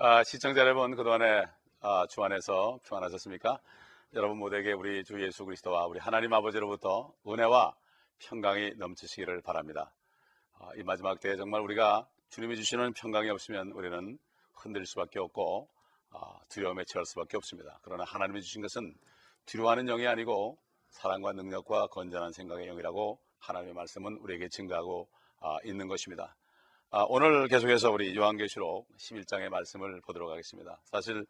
아, 시청자 여러분 그동안에 아, 주안에서 평안하셨습니까? 여러분 모두에게 우리 주 예수 그리스도와 우리 하나님 아버지로부터 은혜와 평강이 넘치시기를 바랍니다. 아, 이 마지막 때에 정말 우리가 주님이 주시는 평강이 없으면 우리는 흔들릴 수밖에 없고 아, 두려움에 처할 수밖에 없습니다. 그러나 하나님이 주신 것은 두려워하는 영이 아니고 사랑과 능력과 건전한 생각의 영이라고 하나님의 말씀은 우리에게 증가하고 아, 있는 것입니다. 아, 오늘 계속해서 우리 요한계시록 11장의 말씀을 보도록 하겠습니다. 사실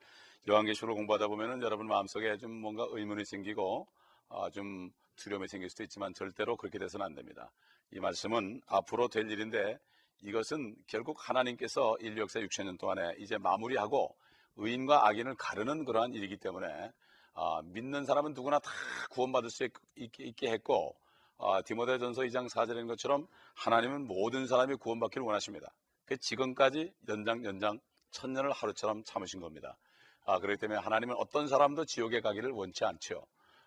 요한계시록 공부하다 보면은 여러분 마음속에 좀 뭔가 의문이 생기고 아, 좀 두려움이 생길 수도 있지만 절대로 그렇게 돼서는 안 됩니다. 이 말씀은 앞으로 될 일인데 이것은 결국 하나님께서 인류 역사 6천년 동안에 이제 마무리하고 의인과 악인을 가르는 그러한 일이기 때문에 아, 믿는 사람은 누구나 다 구원받을 수 있게, 있게 했고 아, 디모데전서 2장 4절인 것처럼 하나님은 모든 사람이 구원받기를 원하십니다. 그 지금까지 연장 연장 천년을 하루처럼 참으신 겁니다. 아, 그렇기 때문에 하나님은 어떤 사람도 지옥에 가기를 원치 않죠.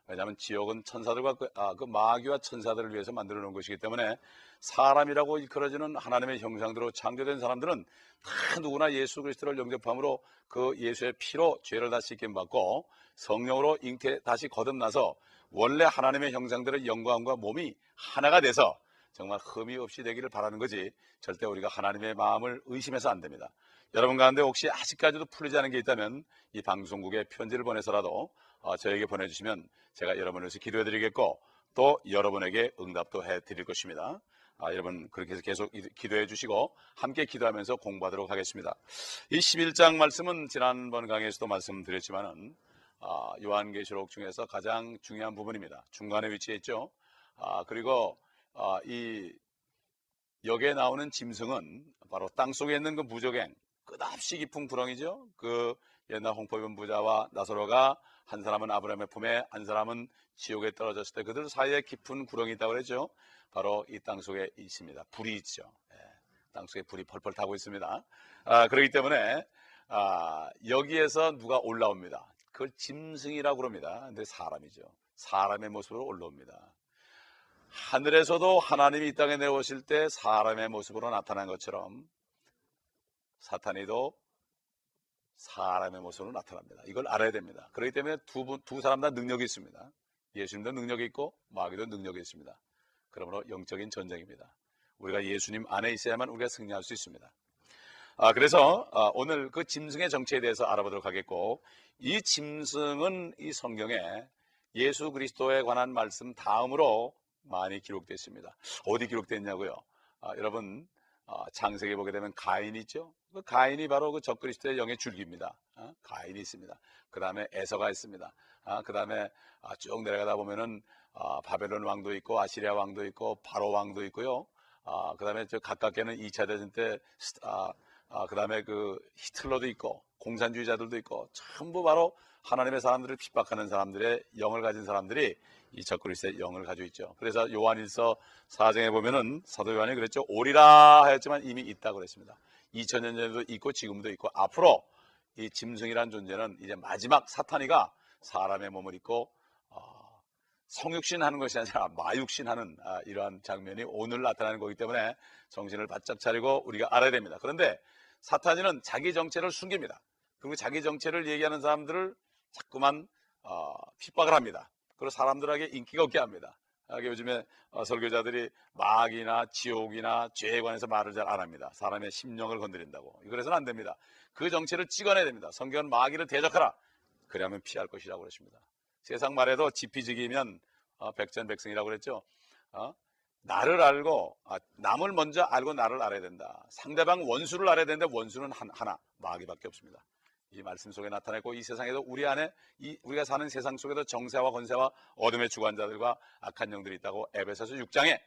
왜냐하면 지옥은 천사들과 그, 아, 그 마귀와 천사들을 위해서 만들어 놓은 것이기 때문에 사람이라고 일컬어지는 하나님의 형상대로 창조된 사람들은 다 누구나 예수 그리스도를 영접함으로 그 예수의 피로 죄를 다시 씻김 받고 성령으로 잉태 다시 거듭나서 원래 하나님의 형상대로 영광과 몸이 하나가 돼서 정말 흠이 없이 되기를 바라는 거지 절대 우리가 하나님의 마음을 의심해서 안 됩니다. 여러분 가운데 혹시 아직까지도 풀리지 않은 게 있다면 이 방송국에 편지를 보내서라도 어, 저에게 보내주시면 제가 여러분을 위해서 기도해 드리겠고 또 여러분에게 응답도 해 드릴 것입니다. 아, 여러분 그렇게 해서 계속 기도해 주시고 함께 기도하면서 공부하도록 하겠습니다. 이 11장 말씀은 지난번 강의에서도 말씀드렸지만은 아, 요한계시록 중에서 가장 중요한 부분입니다. 중간에 위치해 있죠. 아, 그리고 아, 이 여기에 나오는 짐승은 바로 땅 속에 있는 그 무적행 끝없이 깊은 구렁이죠. 그 옛날 홍포 입은 부자와 나사로가 한 사람은 아브라함의 품에 한 사람은 지옥에 떨어졌을 때 그들 사이에 깊은 구렁이 있다고 그랬죠. 바로 이 땅 속에 있습니다. 불이 있죠. 예, 땅 속에 불이 펄펄 타고 있습니다. 아, 그렇기 때문에 아, 여기에서 누가 올라옵니다. 그걸 짐승이라고 그럽니다. 근데 사람이죠. 사람의 모습으로 올라옵니다. 하늘에서도 하나님이 이 땅에 내려오실 때 사람의 모습으로 나타난 것처럼 사탄이도 사람의 모습으로 나타납니다. 이걸 알아야 됩니다. 그렇기 때문에 두, 분, 두 사람 다 능력이 있습니다. 예수님도 능력이 있고 마귀도 능력이 있습니다. 그러므로 영적인 전쟁입니다. 우리가 예수님 안에 있어야만 우리가 승리할 수 있습니다. 아, 그래서 아, 오늘 그 짐승의 정체에 대해서 알아보도록 하겠고 이 짐승은 이 성경에 예수 그리스도에 관한 말씀 다음으로 많이 기록되어 있습니다. 어디 기록됐냐고요? 아, 여러분 아, 창세기 보게 되면 가인이 있죠. 그 가인이 바로 그 적그리스도의 영의 줄기입니다. 아, 가인이 있습니다. 그 다음에 에서가 있습니다. 아, 그 다음에 아, 쭉 내려가다 보면은 아, 바벨론 왕도 있고 아시리아 왕도 있고 바로 왕도 있고요. 아, 그 다음에 저 가깝게는 2차 대전 때 아, 아, 그 다음에 그 히틀러도 있고 공산주의자들도 있고 전부 바로 하나님의 사람들을 핍박하는 사람들의 영을 가진 사람들이 이 적그리스의 영을 가지고 있죠. 그래서 요한일서 4장에 보면은 사도 요한이 그랬죠. 오리라 하였지만 이미 있다고 그랬습니다. 2000년 전에도 있고 지금도 있고 앞으로 이 짐승이란 존재는 이제 마지막 사탄이가 사람의 몸을 입고 어, 성육신 하는 것이 아니라 마육신 하는 아, 이러한 장면이 오늘 나타나는 거기 때문에 정신을 바짝 차리고 우리가 알아야 됩니다. 그런데 사탄이는 자기 정체를 숨깁니다. 그리고 자기 정체를 얘기하는 사람들을 자꾸만 어, 핍박을 합니다. 그리고 사람들에게 인기가 없게 합니다. 요즘에 어, 설교자들이 마귀나 지옥이나 죄에 관해서 말을 잘 안 합니다. 사람의 심령을 건드린다고. 그래서는 안 됩니다. 그 정체를 찍어내야 됩니다. 성경은 마귀를 대적하라. 그래야만 피할 것이라고 그러십니다. 세상 말에도 지피지기면 어, 백전백승이라고 그랬죠. 어? 나를 알고 아, 남을 먼저 알고 나를 알아야 된다. 상대방 원수를 알아야 되는데 원수는 하나 마귀밖에 없습니다. 이 말씀 속에 나타내고 이 세상에도 우리 안에 이 우리가 사는 세상 속에도 정세와 권세와 어둠의 주관자들과 악한 영들이 있다고 에베소서 6장에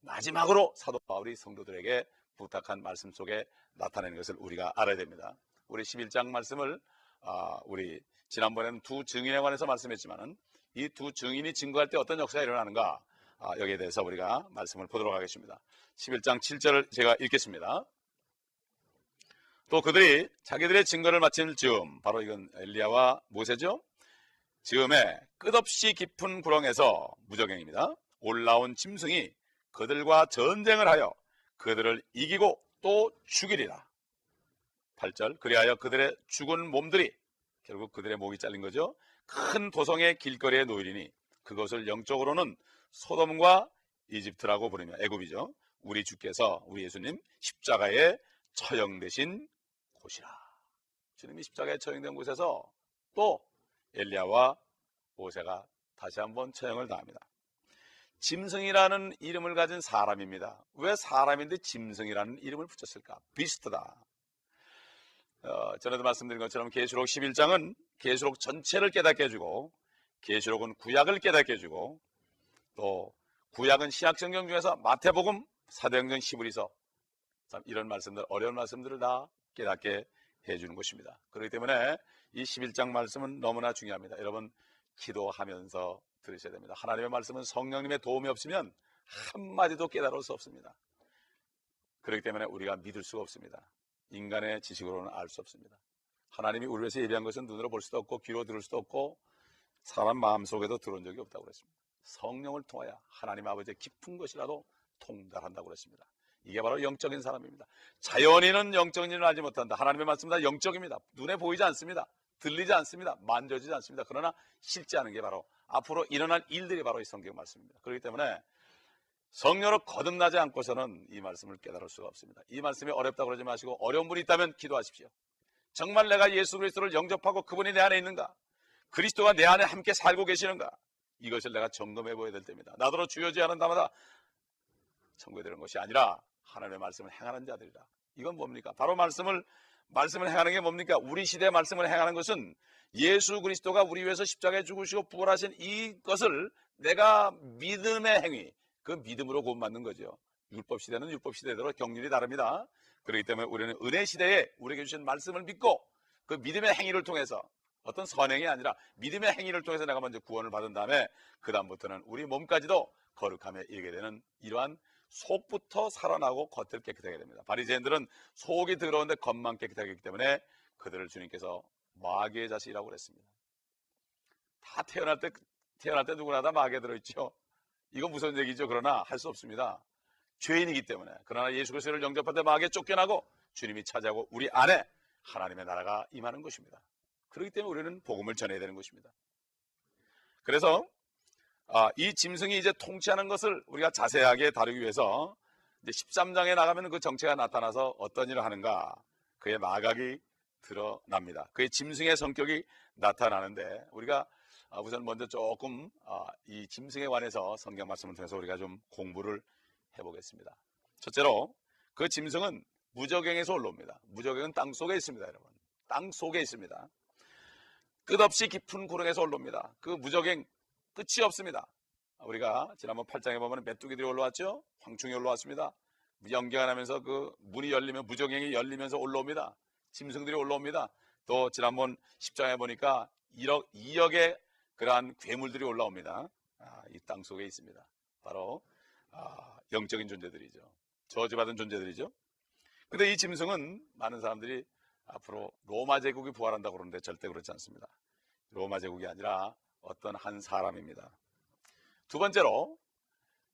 마지막으로 사도 바울이 성도들에게 부탁한 말씀 속에 나타내는 것을 우리가 알아야 됩니다. 우리 11장 말씀을 아, 우리 지난번에는 두 증인에 관해서 말씀했지만은 이 두 증인이 증거할 때 어떤 역사가 일어나는가 아, 여기에 대해서 우리가 말씀을 보도록 하겠습니다. 11장 7절을 제가 읽겠습니다. 또 그들이 자기들의 증거를 마칠 즈음 바로 이건 엘리야와 모세죠. 즈음에 끝없이 깊은 구렁에서 무적행입니다. 올라온 짐승이 그들과 전쟁을 하여 그들을 이기고 또 죽이리라. 8절 그리하여 그들의 죽은 몸들이 결국 그들의 목이 잘린 거죠. 큰 도성의 길거리에 놓이리니 그것을 영적으로는 소돔과 이집트라고 부르며 애굽이죠. 우리 주께서 우리 예수님 십자가에 처형되신 곳이라. 주님이 십자가에 처형된 곳에서 또 엘리야와 모세가 다시 한번 처형을 당합니다. 짐승이라는 이름을 가진 사람입니다. 왜 사람인데 짐승이라는 이름을 붙였을까? 비스트다. 어, 전에도 말씀드린 것처럼 계시록 11장은 계시록 전체를 깨닫게 해주고 계시록은 구약을 깨닫게 해주고 또 구약은 신약성경 중에서 마태복음, 사도행전, 시브리서 참 이런 말씀들 어려운 말씀들을 다 깨닫게 해주는 것입니다. 그렇기 때문에 이 11장 말씀은 너무나 중요합니다. 여러분 기도하면서 들으셔야 됩니다. 하나님의 말씀은 성령님의 도움이 없으면 한마디도 깨달을 수 없습니다. 그렇기 때문에 우리가 믿을 수가 없습니다. 인간의 지식으로는 알 수 없습니다. 하나님이 우리 위해서 예비한 것은 눈으로 볼 수도 없고 귀로 들을 수도 없고 사람 마음속에도 들어온 적이 없다고 그랬습니다. 성령을 통하여 하나님 아버지의 깊은 것이라도 통달한다고 그랬습니다. 이게 바로 영적인 사람입니다. 자연인은 영적인 일을 알지 못한다. 하나님의 말씀은 다 영적입니다. 눈에 보이지 않습니다. 들리지 않습니다. 만져지지 않습니다. 그러나 실제 하는 게 바로 앞으로 일어날 일들이 바로 이 성경 말씀입니다. 그렇기 때문에 성령으로 거듭나지 않고서는 이 말씀을 깨달을 수가 없습니다. 이 말씀이 어렵다고 그러지 마시고 어려운 분이 있다면 기도하십시오. 정말 내가 예수 그리스도를 영접하고 그분이 내 안에 있는가? 그리스도가 내 안에 함께 살고 계시는가? 이것을 내가 점검해 보아야 될 때입니다. 나더러 주여지 않은 다마다 청구해 되는 것이 아니라 하나님의 말씀을 행하는 자들이라. 이건 뭡니까? 바로 말씀을 말씀을 행하는 게 뭡니까? 우리 시대의 말씀을 행하는 것은 예수 그리스도가 우리 위해서 십자가에 죽으시고 부활하신 이것을 내가 믿음의 행위, 그 믿음으로 구원받는 거죠. 율법 시대는 율법 시대대로 경륜이 다릅니다. 그렇기 때문에 우리는 은혜 시대에 우리에게 주신 말씀을 믿고 그 믿음의 행위를 통해서 어떤 선행이 아니라 믿음의 행위를 통해서 내가 먼저 구원을 받은 다음에 그 다음부터는 우리 몸까지도 거룩함에 이르게 되는 이러한 속부터 살아나고 겉을 깨끗하게 됩니다. 바리새인들은 속이 더러운데 겉만 깨끗하게 하기 때문에 그들을 주님께서 마귀의 자식이라고 그랬습니다. 다 태어날 때 태어날 때 누구나 다 마귀에 들어 있죠. 이건 무슨 얘기죠? 그러나 할 수 없습니다. 죄인이기 때문에 그러나 예수 그리스도를 영접할 때 마귀에 쫓겨나고 주님이 차지하고 우리 안에 하나님의 나라가 임하는 것입니다. 그렇기 때문에 우리는 복음을 전해야 되는 것입니다. 그래서 아, 이 짐승이 이제 통치하는 것을 우리가 자세하게 다루기 위해서 이제 13장에 나가면 그 정체가 나타나서 어떤 일을 하는가 그의 마각이 드러납니다. 그의 짐승의 성격이 나타나는데 우리가 아, 우선 먼저 조금 아, 이 짐승에 관해서 성경 말씀을 통해서 우리가 좀 공부를 해보겠습니다. 첫째로 그 짐승은 무적행에서 올라옵니다. 무적행은 땅 속에 있습니다, 여러분. 땅 속에 있습니다. 끝없이 깊은 구렁에서 올라옵니다. 그 무적행 끝이 없습니다. 우리가 지난번 8장에 보면 메뚜기들이 올라왔죠? 황충이 올라왔습니다. 연경하면서 그 문이 열리면 무적행이 열리면서 올라옵니다. 짐승들이 올라옵니다. 또 지난번 10장에 보니까 1억, 2억의 그러한 괴물들이 올라옵니다. 아, 이 땅 속에 있습니다. 바로 아, 영적인 존재들이죠. 저주받은 존재들이죠. 근데 이 짐승은 많은 사람들이 앞으로 로마 제국이 부활한다고 그러는데 절대 그렇지 않습니다. 로마 제국이 아니라 어떤 한 사람입니다. 두 번째로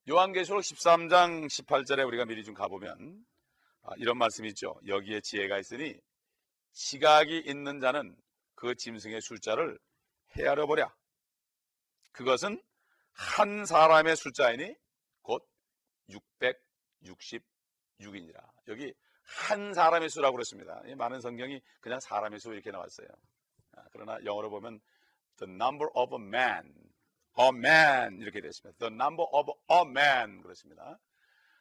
요한계시록 13장 18절에 우리가 미리 좀 가보면 아, 이런 말씀이 있죠. 여기에 지혜가 있으니 시각이 있는 자는 그 짐승의 숫자를 헤아려 보랴. 그것은 한 사람의 숫자이니 곧 666이니라. 여기 한 사람의 수라고 그랬습니다. 많은 성경이 그냥 사람의 수 이렇게 나왔어요. 아, 그러나 영어로 보면 the number of a man, a man 이렇게 되어 있습니다. the number of a man 그렇습니다.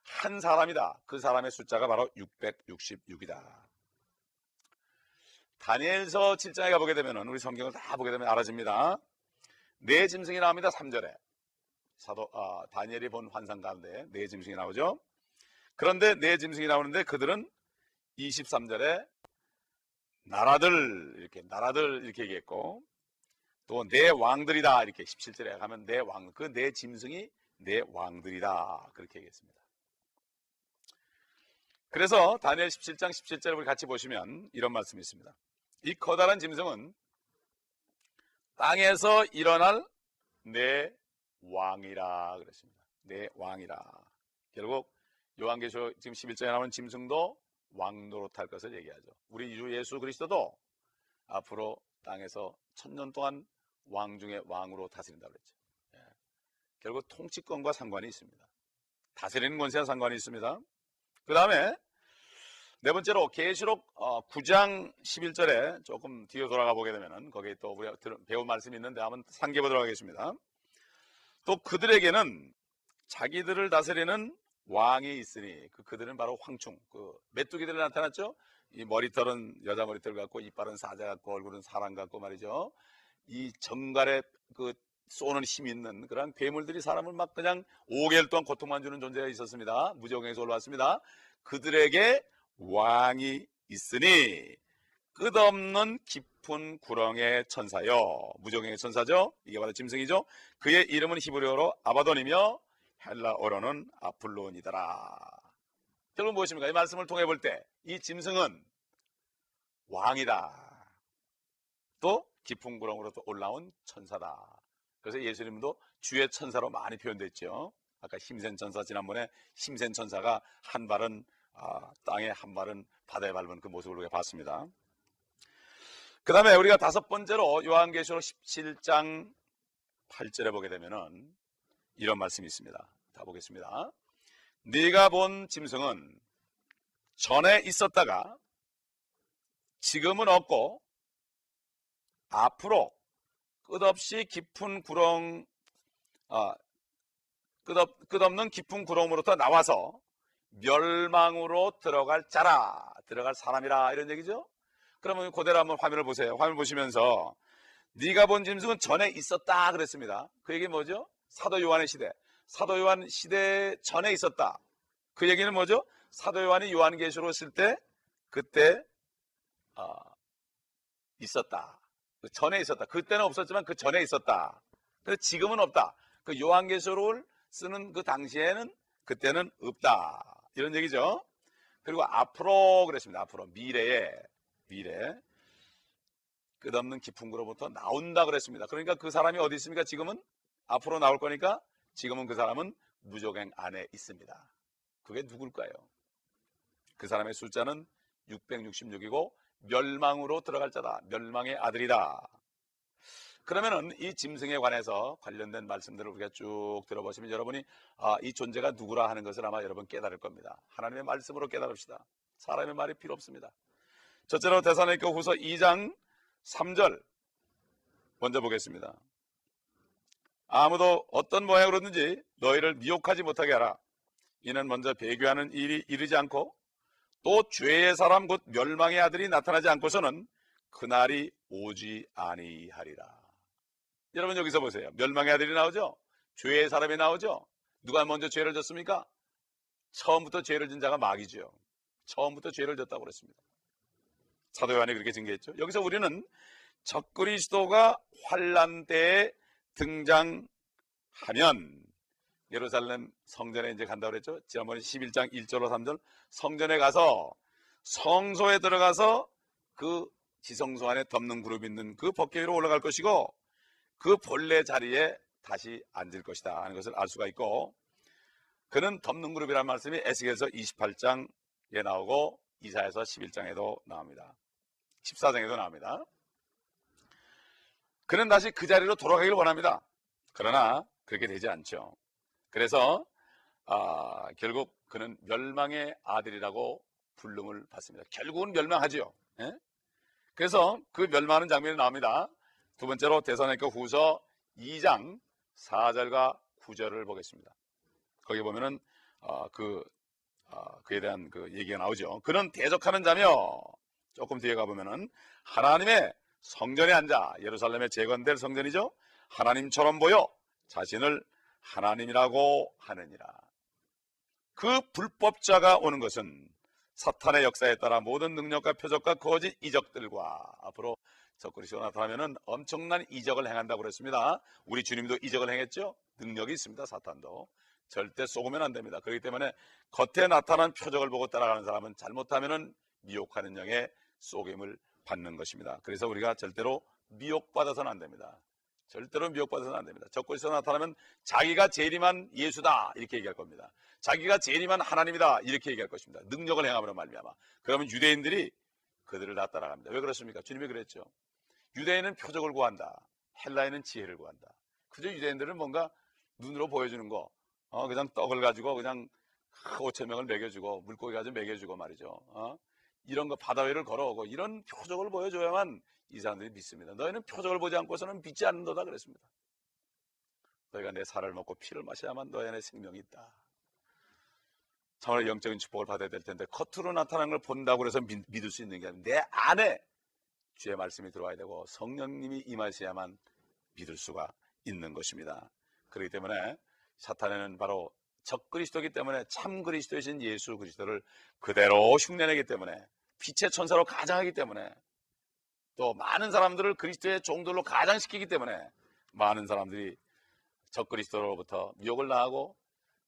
한 사람이다. 그 사람의 숫자가 바로 666이다. 다니엘서 7장에 가보게 되면 우리 성경을 다 보게 되면 알아집니다. 네 짐승이 나옵니다. 3절에. 사도 아, 다니엘이 본 환상 가운데 네 짐승이 나오죠. 그런데 네 짐승이 나오는데 그들은 23절에 나라들 이렇게 나라들 이렇게 얘기했고 또 내 왕들이다 이렇게 17절에 가면 내 왕 그 내 짐승이 내 왕들이다 그렇게 얘기했습니다. 그래서 다니엘 17장 17절을 우리 같이 보시면 이런 말씀이 있습니다. 이 커다란 짐승은 땅에서 일어날 내 왕이라 그랬습니다. 내 왕이라. 결국 요한계시록 지금 11장에 나오는 짐승도 왕 노릇할 것을 얘기하죠. 우리 주 예수 그리스도도 앞으로 땅에서 천년 동안 왕 중에 왕으로 다스린다고 그랬죠. 예. 결국 통치권과 상관이 있습니다. 다스리는 권세와 상관이 있습니다. 그 다음에 네 번째로 계시록 9장 11절에 조금 뒤로 돌아가 보게 되면은 거기에 또 우리가 배운 말씀이 있는데 한번 상기해 보도록 하겠습니다. 또 그들에게는 자기들을 다스리는 왕이 있으니 그 그들은 바로 황충 그 메뚜기들 나타났죠. 이 머리털은 여자 머리털 같고 이빨은 사자 같고 얼굴은 사람 같고 말이죠. 이 정갈에 그 쏘는 힘이 있는 그런 괴물들이 사람을 막 그냥 5개월 동안 고통만 주는 존재가 있었습니다. 무적에서 올라왔습니다. 그들에게 왕이 있으니 끝없는 깊은 구렁의 천사요. 무적의 천사죠. 이게 바로 짐승이죠. 그의 이름은 히브리어로 아바돈이며 헬라어로는 아플론이더라. 결국 무엇입니까? 이 말씀을 통해 볼 때 이 짐승은 왕이다. 또 깊은 구렁으로 또 올라온 천사다. 그래서 예수님도 주의 천사로 많이 표현됐죠. 아까 힘센 천사 지난번에 힘센 천사가 한 발은 아, 땅에 한 발은 바다에 밟은 그 모습을 우리가 봤습니다. 그 다음에 우리가 다섯 번째로 요한계시록 17장 8절에 보게 되면은 이런 말씀이 있습니다. 다 보겠습니다. 네가 본 짐승은 전에 있었다가 지금은 없고 앞으로 끝없이 깊은 구렁 아, 끝없, 끝없는 깊은 구렁으로부터 나와서 멸망으로 들어갈 자라 들어갈 사람이라 이런 얘기죠. 그러면 그대로 한번 화면을 보세요. 화면 보시면서 네가 본 짐승은 전에 있었다 그랬습니다. 그 얘기 뭐죠? 사도 요한의 시대. 사도 요한 시대 전에 있었다. 그 얘기는 뭐죠? 사도 요한이 요한계시로 쓸 때 그때 어, 있었다. 그 전에 있었다. 그때는 없었지만 그 전에 있었다. 그래서 지금은 없다. 그 요한계시록을 쓰는 그 당시에는 그때는 없다. 이런 얘기죠. 그리고 앞으로 그랬습니다. 앞으로 미래에 미래 끝없는 깊은 구로부터 나온다 그랬습니다. 그러니까 그 사람이 어디 있습니까? 지금은 앞으로 나올 거니까 지금은 그 사람은 무적행 안에 있습니다. 그게 누굴까요? 그 사람의 숫자는 666이고 멸망으로 들어갈 자다. 멸망의 아들이다. 그러면은 이 짐승에 관해서 관련된 말씀들을 우리가 쭉 들어보시면 여러분이 아, 이 존재가 누구라 하는 것을 아마 여러분 깨달을 겁니다. 하나님의 말씀으로 깨달읍시다. 사람의 말이 필요 없습니다. 첫째로 대사니까 후서 2장 3절 먼저 보겠습니다. 아무도 어떤 모양으로든지 너희를 미혹하지 못하게 하라. 이는 먼저 배교하는 일이 이르지 않고 또 죄의 사람 곧 멸망의 아들이 나타나지 않고서는 그날이 오지 아니하리라. 여러분 여기서 보세요. 멸망의 아들이 나오죠? 죄의 사람이 나오죠? 누가 먼저 죄를 졌습니까? 처음부터 죄를 진 자가 마귀죠. 처음부터 죄를 졌다고 그랬습니다. 사도 요한이 그렇게 증거했죠. 여기서 우리는 적그리스도가 환란 때에 등장하면 예루살렘 성전에 이제 간다고 그랬죠. 지난번에 11장 1절로 3절 성전에 가서 성소에 들어가서 그 지성소 안에 덮는 그룹 있는 그 법계 위로 올라갈 것이고 그 본래 자리에 다시 앉을 것이다 하는 것을 알 수가 있고 그는 덮는 그룹이라는 말씀이 에스겔서 28장에 나오고 이사에서 11장에도 나옵니다. 14장에도 나옵니다. 그는 다시 그 자리로 돌아가기를 원합니다. 그러나 그렇게 되지 않죠. 그래서 아, 결국 그는 멸망의 아들이라고 불름을 받습니다. 결국은 멸망하지요. 예? 그래서 그 멸망하는 장면이 나옵니다. 두 번째로 대선의교 후서 2장 4절과 9절을 보겠습니다. 거기 보면은 어, 그 어, 그에 대한 그 얘기가 나오죠. 그는 대적하는 자며 조금 뒤에 가 보면은 하나님의 성전에 앉아 예루살렘에 재건될 성전이죠. 하나님처럼 보여 자신을 하나님이라고 하느니라. 그 불법자가 오는 것은 사탄의 역사에 따라 모든 능력과 표적과 거짓 이적들과 앞으로 적그리스도 나타나면은 엄청난 이적을 행한다고 그랬습니다. 우리 주님도 이적을 행했죠. 능력이 있습니다. 사탄도 절대 속으면 안 됩니다. 그렇기 때문에 겉에 나타난 표적을 보고 따라가는 사람은 잘못하면은 미혹하는 영의 속임을 받는 것입니다. 그래서 우리가 절대로 미혹받아서는 안 됩니다. 절대로 미혹받아서는 안 됩니다. 적그리스도 나타나면 자기가 재림한 예수다 이렇게 얘기할 겁니다. 자기가 재림한 하나님이다 이렇게 얘기할 것입니다. 능력을 행함으로 말미암아. 그러면 유대인들이 그들을 다 따라갑니다. 왜 그렇습니까? 주님이 그랬죠. 유대인은 표적을 구한다. 헬라인은 지혜를 구한다. 그저 유대인들은 뭔가 눈으로 보여주는 거, 어, 그냥 떡을 가지고 그냥 5천 명을 먹여주고 물고기 가지고 먹여주고 말이죠. 어? 이런 거 바다 위를 걸어오고 이런 표적을 보여줘야만 이 사람들이 믿습니다. 너희는 표적을 보지 않고서는 믿지 않는도다 그랬습니다. 너희가 내 살을 먹고 피를 마셔야만 너희 안에 생명이 있다. 정말 영적인 축복을 받아야 될 텐데 겉으로 나타나는 걸 본다고 해서 믿, 믿을 수 있는 게 아니라 내 안에 주의 말씀이 들어와야 되고 성령님이 임하셔야만 믿을 수가 있는 것입니다. 그렇기 때문에 사탄에는 바로 적 그리스도이기 때문에 참 그리스도이신 예수 그리스도를 그대로 흉내내기 때문에 빛의 천사로 가장하기 때문에 또 많은 사람들을 그리스도의 종들로 가장시키기 때문에 많은 사람들이 적 그리스도로부터 미혹을 나하고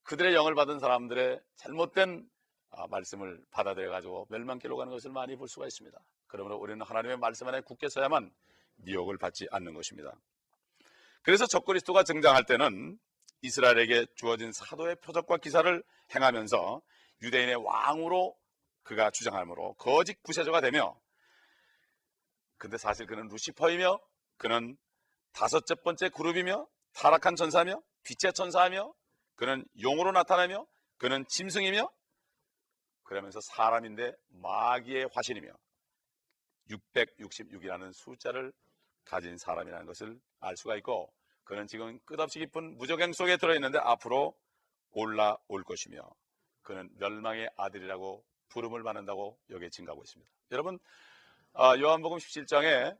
그들의 영을 받은 사람들의 잘못된 아, 말씀을 받아들여 가지고 멸망길로 가는 것을 많이 볼 수가 있습니다. 그러므로 우리는 하나님의 말씀 안에 굳게 서야만 미혹을 받지 않는 것입니다. 그래서 적그리스도가 등장할 때는 이스라엘에게 주어진 사도의 표적과 기사를 행하면서 유대인의 왕으로 그가 주장하므로 거짓 구세주가 되며 근데 사실 그는 루시퍼이며 그는 다섯째 번째 그룹이며 타락한 천사며 빛의 천사며 그는 용으로 나타나며 그는 짐승이며 그러면서 사람인데 마귀의 화신이며 666이라는 숫자를 가진 사람이라는 것을 알 수가 있고 그는 지금 끝없이 깊은 무적행 속에 들어있는데 앞으로 올라올 것이며 그는 멸망의 아들이라고 부름을 받는다고 여기에 증가하고 있습니다. 여러분 아, 요한복음 17장에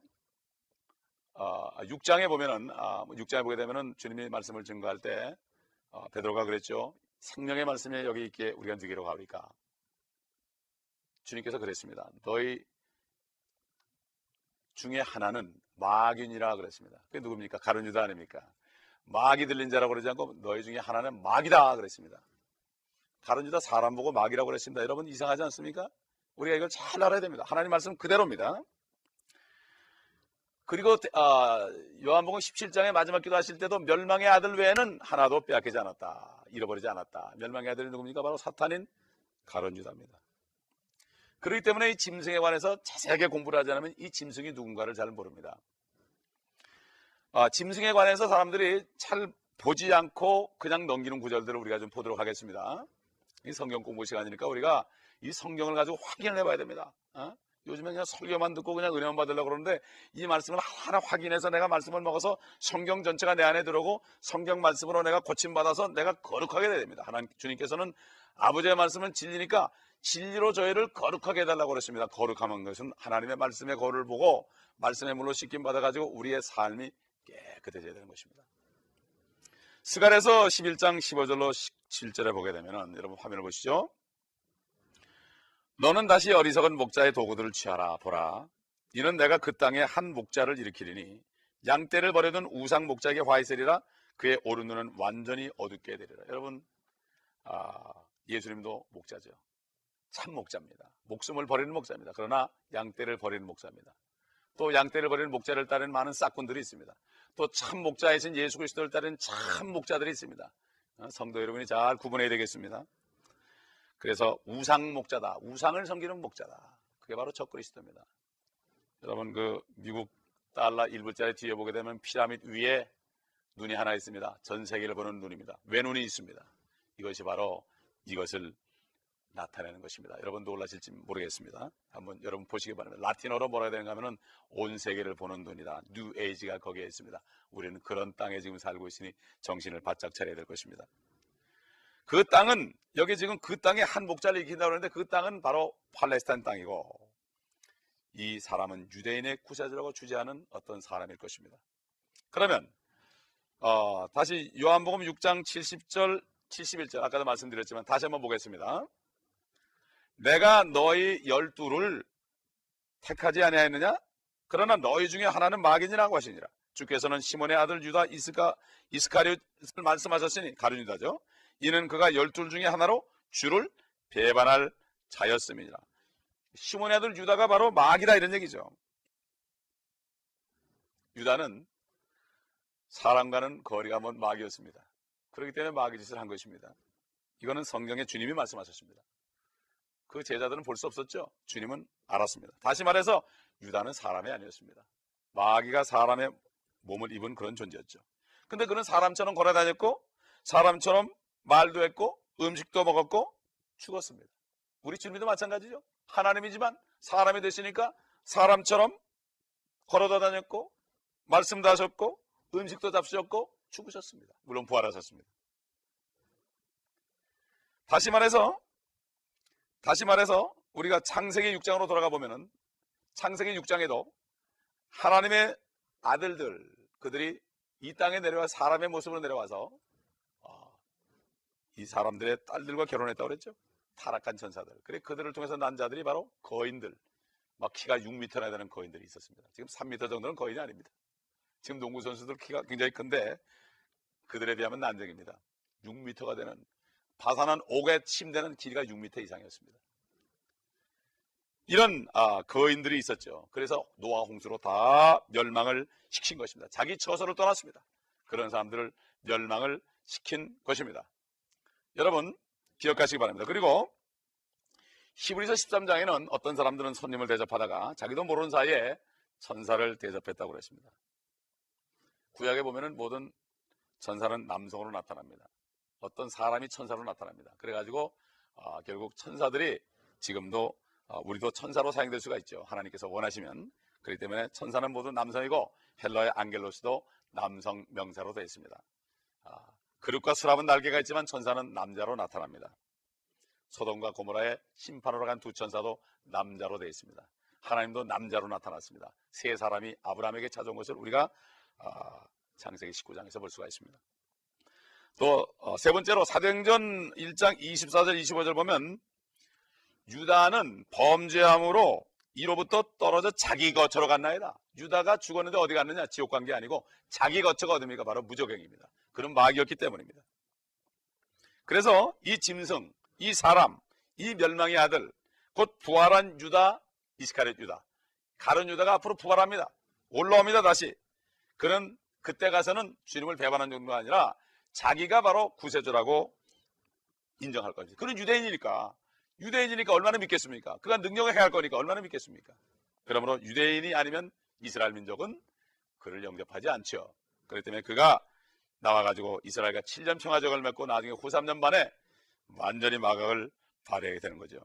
6장에 아, 보면은 6장에 아, 보게 되면은 주님이 말씀을 증거할 때 베드로가 그랬죠. 생명의 말씀에 여기 있게 우리가 누기로 가니까 주님께서 그랬습니다. 너희 중에 하나는 마귀니라 그랬습니다. 그게 누굽니까? 가룟 유다 아닙니까? 마귀 들린 자라고 그러지 않고 너희 중에 하나는 마귀다 그랬습니다. 가룟유다 사람 보고 마귀라고 그랬습니다. 여러분 이상하지 않습니까? 우리가 이걸 잘 알아야 됩니다. 하나님 말씀 그대로입니다. 그리고 아, 요한복음 17장의 마지막 기도하실 때도 멸망의 아들 외에는 하나도 빼앗기지 않았다. 잃어버리지 않았다. 멸망의 아들이 누굽니까? 바로 사탄인 가론 유다입니다. 그렇기 때문에 이 짐승에 관해서 자세하게 공부를 하지 않으면 이 짐승이 누군가를 잘 모릅니다. 아, 짐승에 관해서 사람들이 잘 보지 않고 그냥 넘기는 구절들을 우리가 좀 보도록 하겠습니다. 이 성경 공부 시간이니까 우리가 이 성경을 가지고 확인을 해봐야 됩니다. 어? 요즘에 그냥 설교만 듣고 그냥 은혜만 받으려고 그러는데 이 말씀을 하나 확인해서 내가 말씀을 먹어서 성경 전체가 내 안에 들어오고 성경 말씀으로 내가 고침받아서 내가 거룩하게 됩니다. 하나님 주님께서는 아버지의 말씀은 진리니까 진리로 저희를 거룩하게 해달라고 그랬습니다. 거룩함은 것은 하나님의 말씀의 거를 보고 말씀의 물로 씻김 받아가지고 우리의 삶이 깨끗해져야 되는 것입니다. 스갈에서 11장 15절로 17절에 보게 되면 여러분 화면을 보시죠. 너는 다시 어리석은 목자의 도구들을 취하라 보라. 이는 내가 그 땅에 한 목자를 일으키리니 양떼를 버려둔 우상 목자에게 화 있으리라 그의 오른 눈은 완전히 어둡게 되리라. 여러분 아, 예수님도 목자죠. 참 목자입니다. 목숨을 버리는 목자입니다. 그러나 양떼를 버리는 목자입니다. 또 양떼를 버리는 목자를 따르는 많은 싹군들이 있습니다. 또 참 목자이신 예수 그리스도를 따르는 참 목자들이 있습니다. 어, 성도 여러분이 잘 구분해야 되겠습니다. 그래서 우상 목자다. 우상을 섬기는 목자다. 그게 바로 적그리스도입니다. 여러분 그 미국 달러 1불짜리 뒤에 보게 되면 피라미드 위에 눈이 하나 있습니다. 전 세계를 보는 눈입니다. 왜 눈이 있습니다. 이것이 바로 이것을 나타내는 것입니다. 여러분 놀라실지 모르겠습니다. 한번 여러분 보시기 바랍니다. 라틴어로 뭐라 해야 되는가 하면 온 세계를 보는 눈이다. 뉴 에이지가 거기에 있습니다. 우리는 그런 땅에 지금 살고 있으니 정신을 바짝 차려야 될 것입니다. 그 땅은 여기 지금 그 땅에 한 목자를 일으킨다고 하는데 그 땅은 바로 팔레스타인 땅이고 이 사람은 유대인의 구세주라고 주장하는 어떤 사람일 것입니다. 그러면 어, 다시 요한복음 6장 70절 71절 아까도 말씀드렸지만 다시 한번 보겠습니다. 내가 너희 열두를 택하지 아니하였느냐? 그러나 너희 중에 하나는 마귀니라고 하시니라. 주께서는 시몬의 아들 유다 이스카 이스카리옷을 말씀하셨으니 가룟 유다죠. 이는 그가 열둘 중에 하나로 주를 배반할 자였음이니라. 시몬의 아들 유다가 바로 마귀다 이런 얘기죠. 유다는 사람과는 거리가 먼 마귀였습니다. 그렇기 때문에 마귀 짓을 한 것입니다. 이거는 성경에 주님이 말씀하셨습니다. 그 제자들은 볼 수 없었죠. 주님은 알았습니다. 다시 말해서 유다는 사람이 아니었습니다. 마귀가 사람의 몸을 입은 그런 존재였죠. 근데 그는 사람처럼 걸어 다녔고 사람처럼 말도 했고 음식도 먹었고 죽었습니다. 우리 주님도 마찬가지죠. 하나님이지만 사람이 되시니까 사람처럼 걸어 다녔고 말씀도 하셨고 음식도 잡수셨고 죽으셨습니다. 물론 부활하셨습니다. 다시 말해서 다시 말해서 우리가 창세기 6장으로 돌아가 보면은 창세기 6장에도 하나님의 아들들 그들이 이 땅에 내려와 사람의 모습으로 내려와서 어, 이 사람들의 딸들과 결혼했다고 그랬죠. 타락한 천사들. 그래 그들을 통해서 난 자들이 바로 거인들. 막 키가 6m나 되는 거인들이 있었습니다. 지금 3m 정도는 거인이 아닙니다. 지금 농구 선수들 키가 굉장히 큰데 그들에 비하면 난쟁입니다. 6m가 되는 파산한 옥에 침대는 길이가 6m 이상이었습니다. 이런 아, 거인들이 있었죠. 그래서 노아 홍수로 다 멸망을 시킨 것입니다. 자기 처소를 떠났습니다. 그런 사람들을 멸망을 시킨 것입니다. 여러분 기억하시기 바랍니다. 그리고 히브리서 13장에는 어떤 사람들은 손님을 대접하다가 자기도 모르는 사이에 천사를 대접했다고 그랬습니다. 구약에 보면은 모든 천사는 남성으로 나타납니다. 어떤 사람이 천사로 나타납니다. 그래가지고 어, 결국 천사들이 지금도 어, 우리도 천사로 사용될 수가 있죠. 하나님께서 원하시면 그렇기 때문에 천사는 모두 남성이고 헬러의 안겔로스도 남성 명사로 되어 있습니다. 아, 그릇과 수랍은 날개가 있지만 천사는 남자로 나타납니다. 소돔과 고모라의 심판으로 간 두 천사도 남자로 되어 있습니다. 하나님도 남자로 나타났습니다. 세 사람이 아브라함에게 찾아온 것을 우리가 아, 창세기 19장에서 볼 수가 있습니다. 또세 어, 번째로 사도행전 1장 24절 25절 보면 유다는 범죄함으로 이로부터 떨어져 자기 거처로 갔나이다. 유다가 죽었는데 어디 갔느냐? 지옥 간 게 아니고 자기 거처가 어딥니까? 바로 무적행입니다. 그런 마귀였기 때문입니다. 그래서 이 짐승, 이 사람, 이 멸망의 아들, 곧 부활한 유다, 이스카렛 유다, 가른 유다가 앞으로 부활합니다. 올라옵니다, 다시. 그는 그때 가서는 주님을 배반한 정도가 아니라 자기가 바로 구세주라고 인정할 겁니다. 그는 유대인이니까 유대인이니까 얼마나 믿겠습니까? 그가 능력을 행할 거니까 얼마나 믿겠습니까? 그러므로 유대인이 아니면 이스라엘 민족은 그를 영접하지 않죠. 그렇기 때문에 그가 나와가지고 이스라엘과 7년 평화적을 맺고 나중에 후 3년 만에 완전히 마각을 발휘하게 되는 거죠.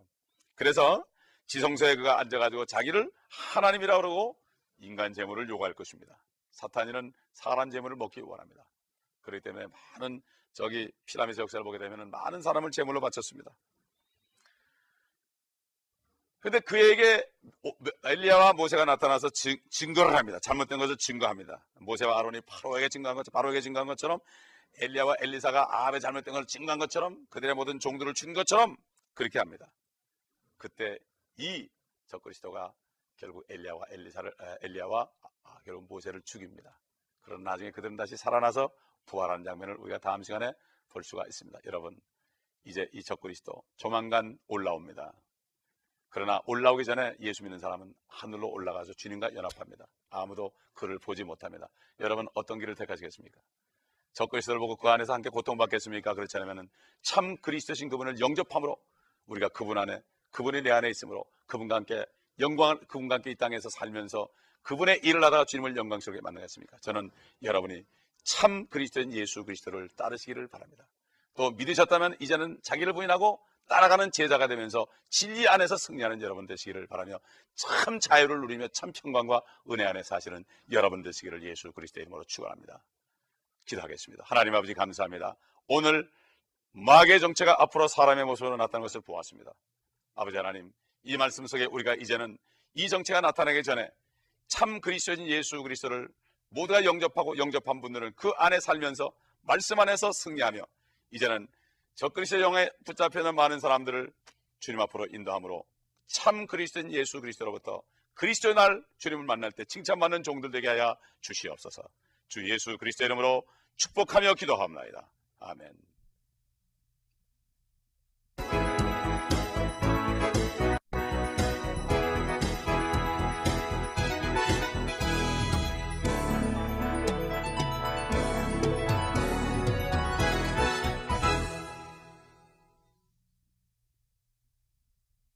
그래서 지성소에 그가 앉아가지고 자기를 하나님이라 그러고 인간 재물을 요구할 것입니다. 사탄이는 사람 재물을 먹기 원합니다. 그렇기 때문에 많은 저기 피라미드 역사를 보게 되면 많은 사람을 제물로 바쳤습니다. 근데 그에게 엘리야와 모세가 나타나서 증거를 합니다. 잘못된 것을 증거합니다. 모세와 아론이 바로에게 증거한 것처럼 바로에게 증거한 것처럼 엘리야와 엘리사가 아합의 잘못된 것을 증거한 것처럼 그들의 모든 종들을 준 것처럼 그렇게 합니다. 그때 이 적그리스도가 결국 엘리야와 엘리사를 엘리야와 아, 결국 모세를 죽입니다. 그런 나중에 그들은 다시 살아나서 부활하는 장면을 우리가 다음 시간에 볼 수가 있습니다. 여러분, 이제 이 적그리스도 조만간 올라옵니다. 그러나 올라오기 전에 예수 믿는 사람은 하늘로 올라가서 주님과 연합합니다. 아무도 그를 보지 못합니다. 여러분 어떤 길을 택하시겠습니까? 적그리스도를 보고 그 안에서 함께 고통받겠습니까? 그렇지 않으면 참 그리스도신 그분을 영접함으로 우리가 그분 안에 그분이 내 안에 있으므로 그분과 함께 영광 그분과 함께 이 땅에서 살면서 그분의 일을 하다가 주님을 영광스럽게 만나겠습니까? 저는 여러분이 참 그리스도인 예수 그리스도를 따르시기를 바랍니다. 또 믿으셨다면 이제는 자기를 부인하고 따라가는 제자가 되면서 진리 안에서 승리하는 여러분 되시기를 바라며 참 자유를 누리며 참 평강과 은혜 안에 사시는 여러분 되시기를 예수 그리스도의 이름으로 축원합니다. 기도하겠습니다. 하나님 아버지 감사합니다. 오늘 마귀의 정체가 앞으로 사람의 모습으로 나타나는 것을 보았습니다. 아버지 하나님, 이 말씀 속에 우리가 이제는 이 정체가 나타나기 전에 참 그리스도인 예수 그리스도를 모두가 영접하고 영접한 분들은 그 안에 살면서 말씀 안에서 승리하며 이제는 저 그리스도의 영에 붙잡혀 있는 많은 사람들을 주님 앞으로 인도함으로 참 그리스도인 예수 그리스도로부터 그리스도의 날 주님을 만날 때 칭찬받는 종들 되게 하여 주시옵소서. 주 예수 그리스도 이름으로 축복하며 기도합니다. 아멘.